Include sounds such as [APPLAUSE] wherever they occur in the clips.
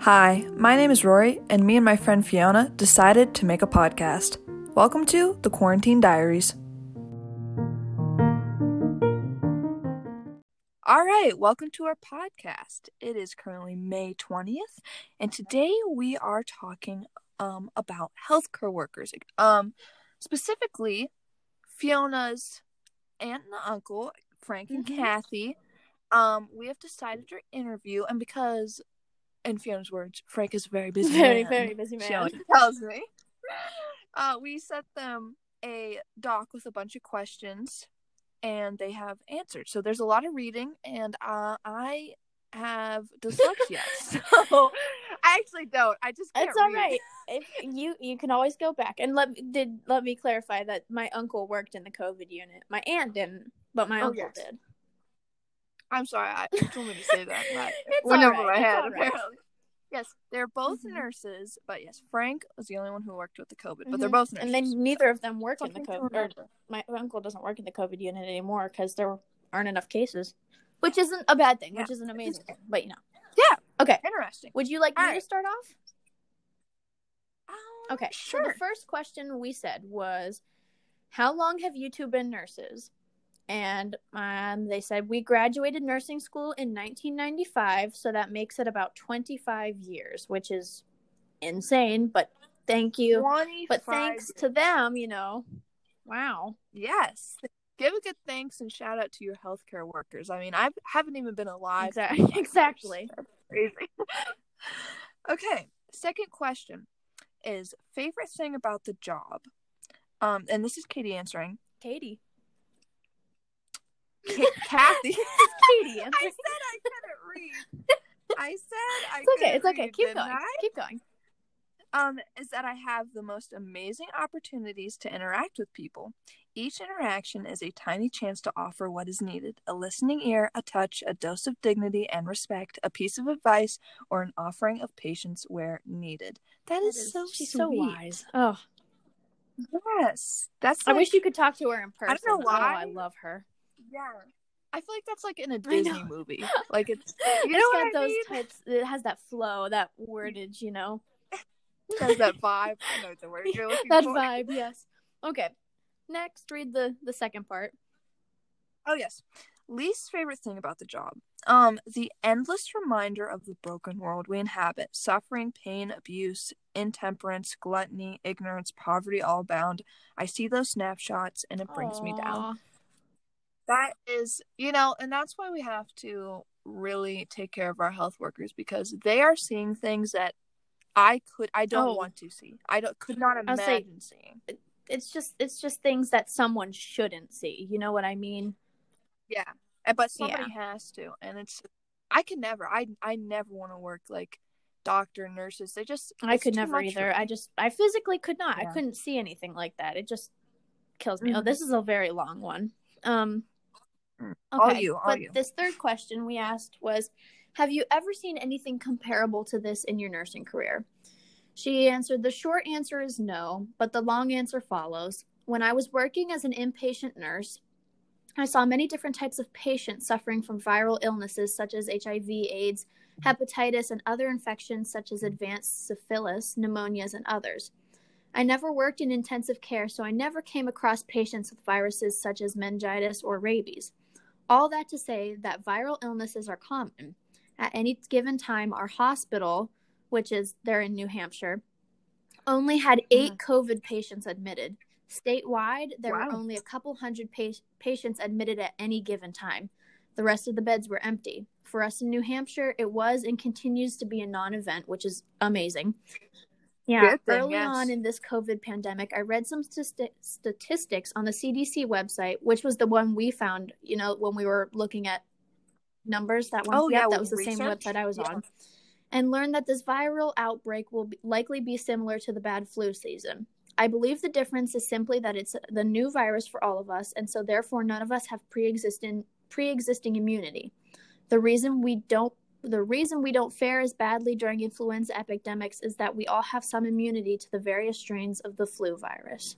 Hi, my name is Rory, and me and my friend Fiona decided to make a podcast. Welcome to the Quarantine Diaries. All right, welcome to our podcast. It is currently May 20th, and today we are talking um, about healthcare workers. Um, specifically, Fiona's aunt and uncle, Frank and Mm-hmm. Kathy. Um, we have decided to interview, and because, in Fiona's words, Frank is a very busy Very, man, very busy She man. always tells me. Uh, we sent them a doc with a bunch of questions, and they have answered. So there's a lot of reading, and uh, I have dyslexia, [LAUGHS] so I actually don't. I just can't It's all read. right. If you you can always go back and let did let me clarify that my uncle worked in the COVID unit. My aunt didn't, but my Oh, uncle yes. did. I'm sorry, I you told me to say that, [LAUGHS] It's went over right, my head. right. Apparently, yes, they're both Mhm. nurses, but yes, Frank was the only one who worked with the COVID, but they're Mhm. both nurses. And then neither of them work in the COVID. Or my uncle doesn't work in the COVID unit anymore because there aren't enough cases, which isn't a bad thing. Yeah. Which is an amazing thing. But you know. Yeah. Okay. Interesting. Would you like All me to start off? Um, Okay. sure. So the first question we said was, "How long have you two been nurses?" And um, they said we graduated nursing school in 1995, so that makes it about 25 years, which is insane. But thank you. But thanks to them, you know, wow. Yes. Give a good thanks and shout out to your healthcare workers. I mean, I haven't even been alive. Exactly. [LAUGHS] Exactly. Crazy. [LAUGHS] okay. Second question is favorite thing about the job. Um, and this is Katie answering. Katie. Ka- [LAUGHS] Kathy. [LAUGHS] Katie. I It's said I couldn't read. [LAUGHS] I said I okay. It's okay. read, Keep going. I? Keep going. um, is that I have the most amazing opportunities to interact with people. Each interaction is a tiny chance to offer what is needed a listening ear, a touch, a dose of dignity and respect, a piece of advice, or an offering of patience where needed. that is, so she's sweet. so wise. Oh, Yes. That's I like, wish you could talk to her in person. I don't know Oh, I love her. Yeah. I feel like that's like in a Disney movie. [LAUGHS] Like it's you it's know got those mean? types. It has that flow, that wordage, you know. [LAUGHS] Has that [LAUGHS] vibe. I know the word you're looking that for. vibe, yes. Okay. Next, read the the second part. Oh yes. Least favorite thing about the job. Um, the endless reminder of the broken world we inhabit. Suffering, pain, abuse, intemperance, gluttony, ignorance, poverty all bound. I see those snapshots and it brings me down. That is you know, and that's why we have to really take care of our health workers because they are seeing things that I could I don't Oh. want to see. I don't could not I'll say- imagine seeing. It's just it's just things that someone shouldn't see. You know what I mean? Yeah. But somebody has to. And it's I can never. I I never want to work like doctor nurses. They just I could never either. I just I physically could not. I couldn't see anything like that. It just kills me. Oh, Mhm. this is a very long one. Um Mm. All okay. you, all but you. this third question we asked was have you ever seen anything comparable to this in your nursing career? She answered the short answer is no, but the long answer follows. When I was working as an inpatient nurse, I saw many different types of patients suffering from viral illnesses such as HIV, AIDS, hepatitis, and other infections such as advanced syphilis, pneumonias, and others. I never worked in intensive care, so I never came across patients with viruses such as meningitis or rabies. All that to say that viral illnesses are common. At any given time, our hospital, which is there in New Hampshire, only had hmm. 8 COVID patients admitted. Statewide, there were only a couple hundred pa- patients admitted at any given time. The rest of the beds were empty. For us in New Hampshire, it was and continues to be a non event, which is amazing. Yeah, thing, early yes. on in this COVID pandemic, I read some stati- statistics on the CDC website, which was the one we found, you know, when we were looking at numbers. That one, Oh, yep, yeah, that was the same website I was Yeah. on. And learned that this viral outbreak will be, likely be similar to the bad flu season. I believe the difference is simply that it's the new virus for all of us, and so therefore none of us have pre-existing pre-existing immunity. The reason we don't the reason we don't fare as badly during influenza epidemics is that we all have some immunity to the various strains of the flu virus.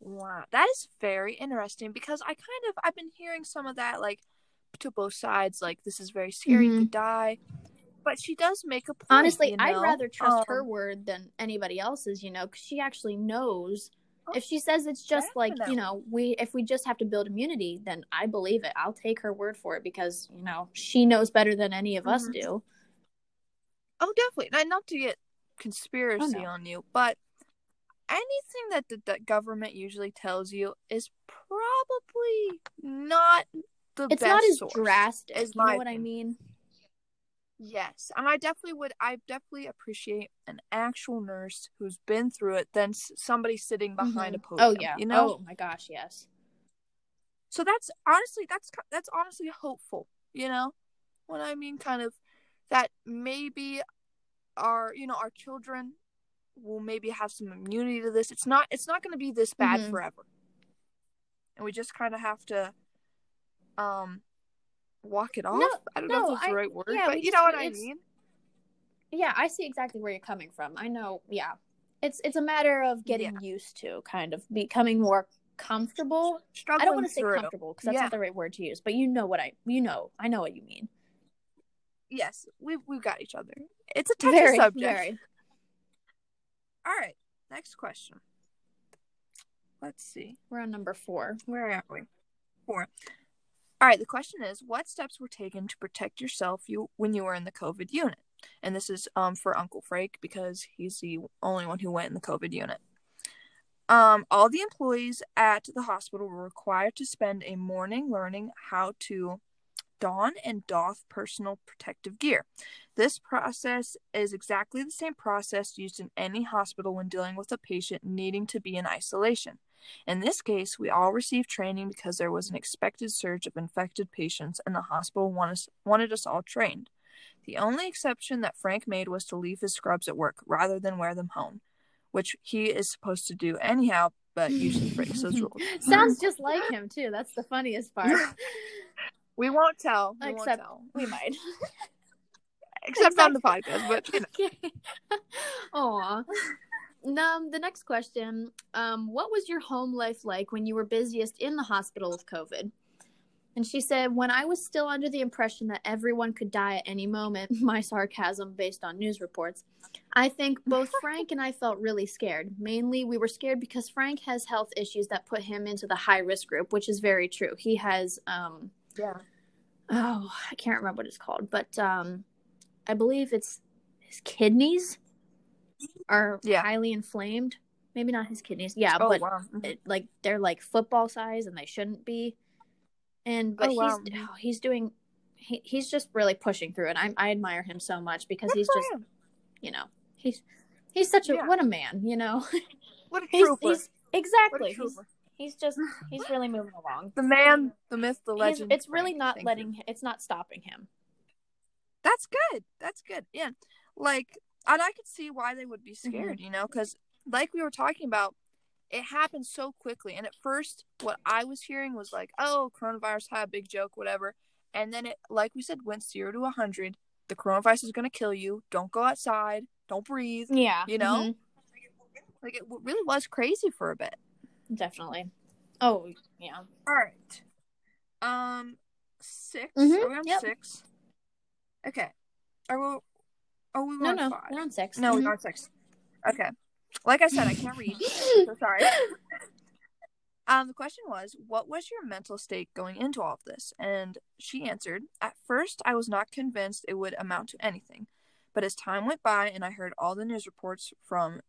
Wow, that is very interesting because I kind of I've been hearing some of that like to both sides. Like this is very scary. Mhm. could die. but she does make a point. Honestly, you I'd rather trust her Um, word than anybody else's, you know, because she actually knows. If she says it's just like, you know, we if we just have to build immunity, then I believe it. I'll take her word for it because, you know, she knows better than any of us Mhm. do. Oh, definitely. And not to get conspiracy Oh, no. on you, but anything that the, the government usually tells you is probably not the It's best not as source. drastic. is You know what I mean? Yes, and I definitely would. I definitely appreciate an actual nurse who's been through it than somebody sitting behind Mhm. a podium. Oh yeah. you know. Oh my gosh, yes. So that's honestly that's that's honestly hopeful, you know? What I mean kind of that maybe our, you know, our children will maybe have some immunity to this. It's not it's not going to be this bad Mhm. forever. And we just kind of have to um walk it off. No, I don't know if that's the right word, yeah, but you just- know what I mean? Yeah, I see exactly where you're coming from. I know, yeah. It's it's a matter of getting used to kind of becoming more comfortable. Struggling I don't want to say through. comfortable because that's Yeah. not the right word to use, but you know what I you know, I know what you mean. Yes, we've we've got each other. It's a touchy Very, subject. very. All right, next question. Let's see. We're on number 4. Where are we? Four. All right. The question is, what steps were taken to protect yourself you when you were in the COVID unit? And this is um for Uncle Frank because he's the only one who went in the COVID unit. Um, all the employees at the hospital were required to spend a morning learning how to don and doff personal protective gear. This process is exactly the same process used in any hospital when dealing with a patient needing to be in isolation. In this case, we all received training because there was an expected surge of infected patients and the hospital want us, wanted us all trained. The only exception that Frank made was to leave his scrubs at work rather than wear them home, which he is supposed to do anyhow, but usually breaks those [LAUGHS] rules. Sounds [LAUGHS] just like him too. That's the funniest part. [LAUGHS] We won't tell. We Except- won't tell. we might. [LAUGHS] Except on the podcast, but you know. [LAUGHS] okay. [LAUGHS] Aw. Um, the next question. Um, what was your home life like when you were busiest in the hospital with COVID? And she said, when I was still under the impression that everyone could die at any moment, my sarcasm based on news reports, I think both Frank and I felt really scared. Mainly, we were scared because Frank has health issues that put him into the high risk group, which is very true. He has, um, Yeah. oh, I can't remember what it's called, but um, I believe it's his kidneys are Yeah. highly inflamed. Maybe not his kidneys. Yeah, Oh but wow. It, like they're like football size and they shouldn't be. And but Oh, wow. he's oh, he's doing he, he's just really pushing through it. I I admire him so much because Good he's just him. you know he's he's such a Yeah. what a man you know What a [LAUGHS] he's, trooper. he's What exactly a he's, trooper. He's just he's really moving along. The man, the myth, the He's- legend. it's really not Thank you. letting it's not stopping him. That's good. That's good. Yeah. Like, and I could see why they would be Mm-hmm. scared, you know, because like we were talking about, it happened so quickly. And at first, what I was hearing was like, oh, coronavirus, had a big joke, whatever. And then it, like we said, went zero to a 100. The coronavirus is going to kill you. Don't go outside. Don't breathe. Yeah, You know? Like, it really was crazy for a bit. Definitely. Oh yeah. All right. Um, 6 Mhm, Are we on yep. six? Okay. Are we? Oh, we were No, on no, five. we're on six. No, Mhm. we're on six. Okay. Like I said, I can't read. so [LAUGHS] sorry. Um, the question was, what was your mental state going into all of this? And she answered, At first, I was not convinced it would amount to anything. But as time went by and I heard all the news reports from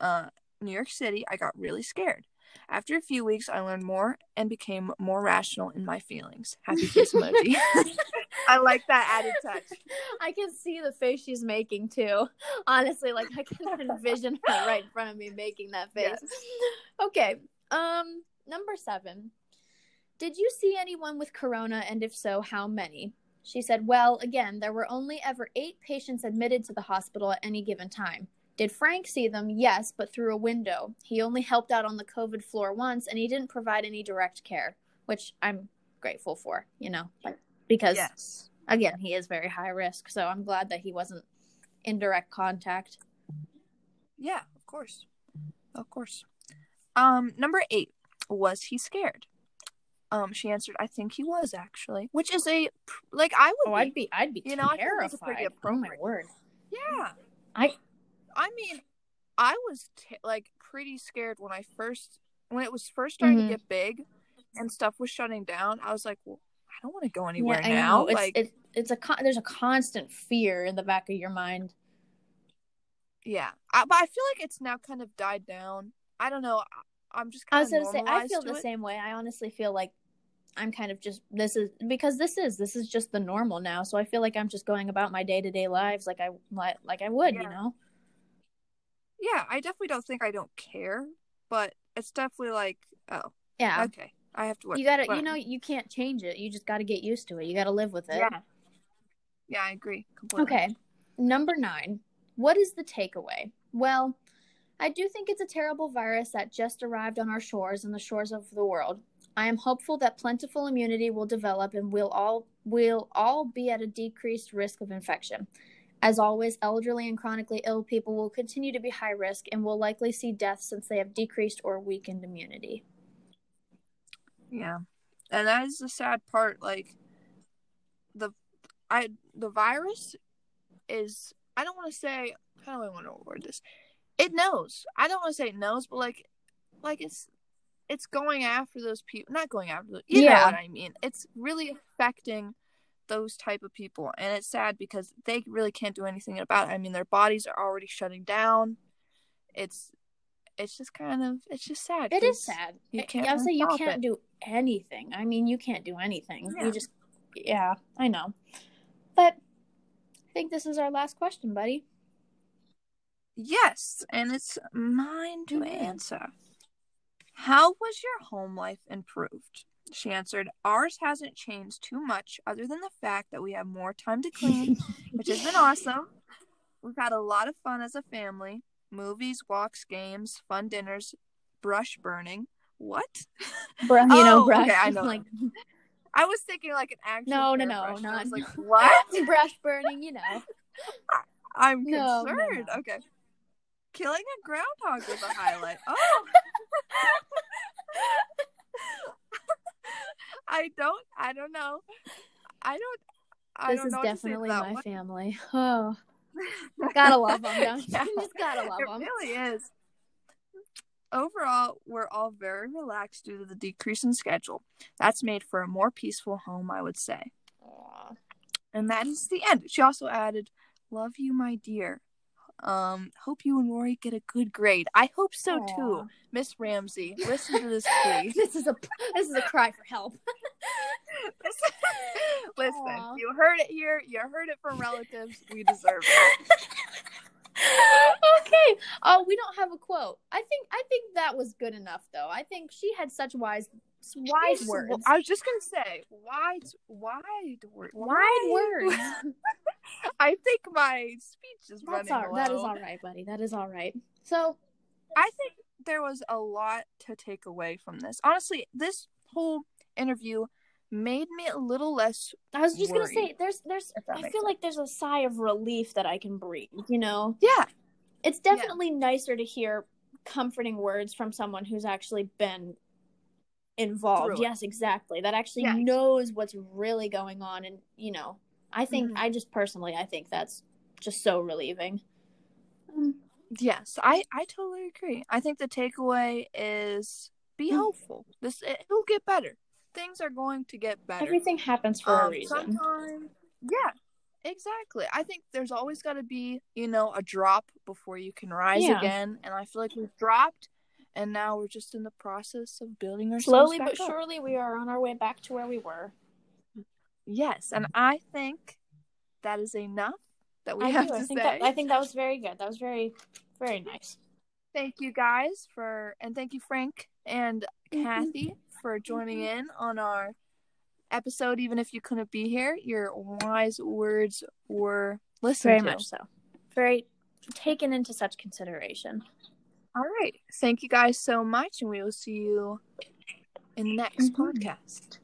uh, New York City, I got really scared. After a few weeks, I learned more and became more rational in my feelings. Happy face emoji. [LAUGHS] I like that added touch. I can see the face she's making too. Honestly, like I can [LAUGHS] envision her right in front of me making that face. Yes. Okay. Um number 7. Did you see anyone with corona and if so, how many? She said, "Well, again, there were only ever 8 patients admitted to the hospital at any given time. Did Frank see them? Yes, but through a window. He only helped out on the COVID floor once and he didn't provide any direct care, which I'm grateful for, you know, like because Yes. again, he is very high risk, so I'm glad that he wasn't in direct contact. Yeah, of course. Of course. Um, number eight, was he scared? Um, she answered, "I think he was actually," which is a like I would. Oh, be, I'd be, I'd be You know, I think terrified. pretty oh my word! Yeah. I- I mean, I was t- like pretty scared when I first when it was first starting Mhm. to get big and stuff was shutting down. I was like, well, I don't want to go anywhere yeah, now. It's, like, it's, it's a con- there's a constant fear in the back of your mind. yeah. I, but I feel like it's now kind of died down. I don't know. I, I'm just I kind was gonna say, I feel the it. same way. I honestly feel like I'm kind of just this is because this is this is just the normal now. So I feel like I'm just going about my day to day lives like I like like I would, you know. Yeah, I definitely don't think I don't care, but it's definitely like, oh, Yeah, okay, I have to. Wait. you gotta, you know, you can't change it. You just got to get used to it. You got to live with it. Yeah. Yeah, I agree. Completely. Okay. Number nine. What is the takeaway? Well, I do think it's a terrible virus that just arrived on our shores and the shores of the world. I am hopeful that plentiful immunity will develop and we'll all we'll all be at a decreased risk of infection. As always, elderly and chronically ill people will continue to be high risk and will likely see death since they have decreased or weakened immunity. Yeah, and that is the sad part. Like the, I the virus is. I don't want to say. How do I want to word this? It knows. I don't want to say it knows, but like, like it's, it's going after those people. Not going after. the- You know Yeah. what I mean? It's really affecting those type of people, and it's sad because they really can't do anything about it. I mean, their bodies are already shutting down. It's, it's just kind of. It's just sad. it is sad. you eh, can't I would say you can't it. do anything. I mean, you can't do anything. Yeah. You just, yeah, I know. But I think this is our last question, buddy. Yes, and it's mine to answer. How was your home life improved? She answered, Ours hasn't changed too much other than the fact that we have more time to clean, which has been awesome. We've had a lot of fun as a family movies, walks, games, fun dinners, brush burning. What? You know, Oh, brush. okay, I know. Like, I was thinking like an actual. No, no, no, I not- was like, [LAUGHS] what? brush burning, you know. I'm No, no, concerned. no. Okay. Killing a groundhog was a highlight. Oh. [LAUGHS] I don't. I don't know. I don't. I this don't is know what to say to definitely my one. family. Oh, [LAUGHS] gotta love them? Yeah, [LAUGHS] just gotta love it them. really is. Overall, we're all very relaxed due to the decrease in schedule. That's made for a more peaceful home, I would say. Aw. And that is the end. She also added, "Love you, my dear. Um, hope you and Rory get a good grade. I hope so Aw. too, Miss Ramsey. Listen to this, [LAUGHS] please. this is a this is a cry for help. [LAUGHS] Listen, Aw. you heard it here. You heard it from relatives. We deserve it. [LAUGHS] okay. Oh, we don't have a quote. I think I think that was good enough though. I think she had such wise wise Jeez, words. well, I was just gonna say wide, wide, word, wide words. [LAUGHS] I think my speech is That's running all, That is all right, buddy. That is all right. So I think there was a lot to take away from this. Honestly, this whole interview made me a little less. I was just gonna say, there's, there's, I feel like there's a sigh of relief that I can breathe. You know, Yeah, it's definitely nicer to hear comforting words from someone who's actually been involved. Yes, exactly. That actually Yeah. knows what's really going on, and you know, I think Mhm. I just personally, I think that's just so relieving. Um, yes, I I totally agree. I think the takeaway is be Mm. hopeful. This it, will get better. Things are going to get better. everything happens for a Um, reason. Sometimes, yeah, exactly. I think there's always got to be, you know, a drop before you can rise Yeah. again. And I feel like we've dropped, and now we're just in the process of building ourselves Slowly but up. surely, we are on our way back to where we were. Yes, and I think that is enough that we I have do. to I think say. that I think that was very good. That was very, very nice. Thank you guys for, and thank you Frank and Mhm. Kathy for joining in on our episode. Even if you couldn't be here, your wise words were listened Very to. much so. Very taken into such consideration. All right. Thank you guys so much, and we will see you in the next Mhm. podcast.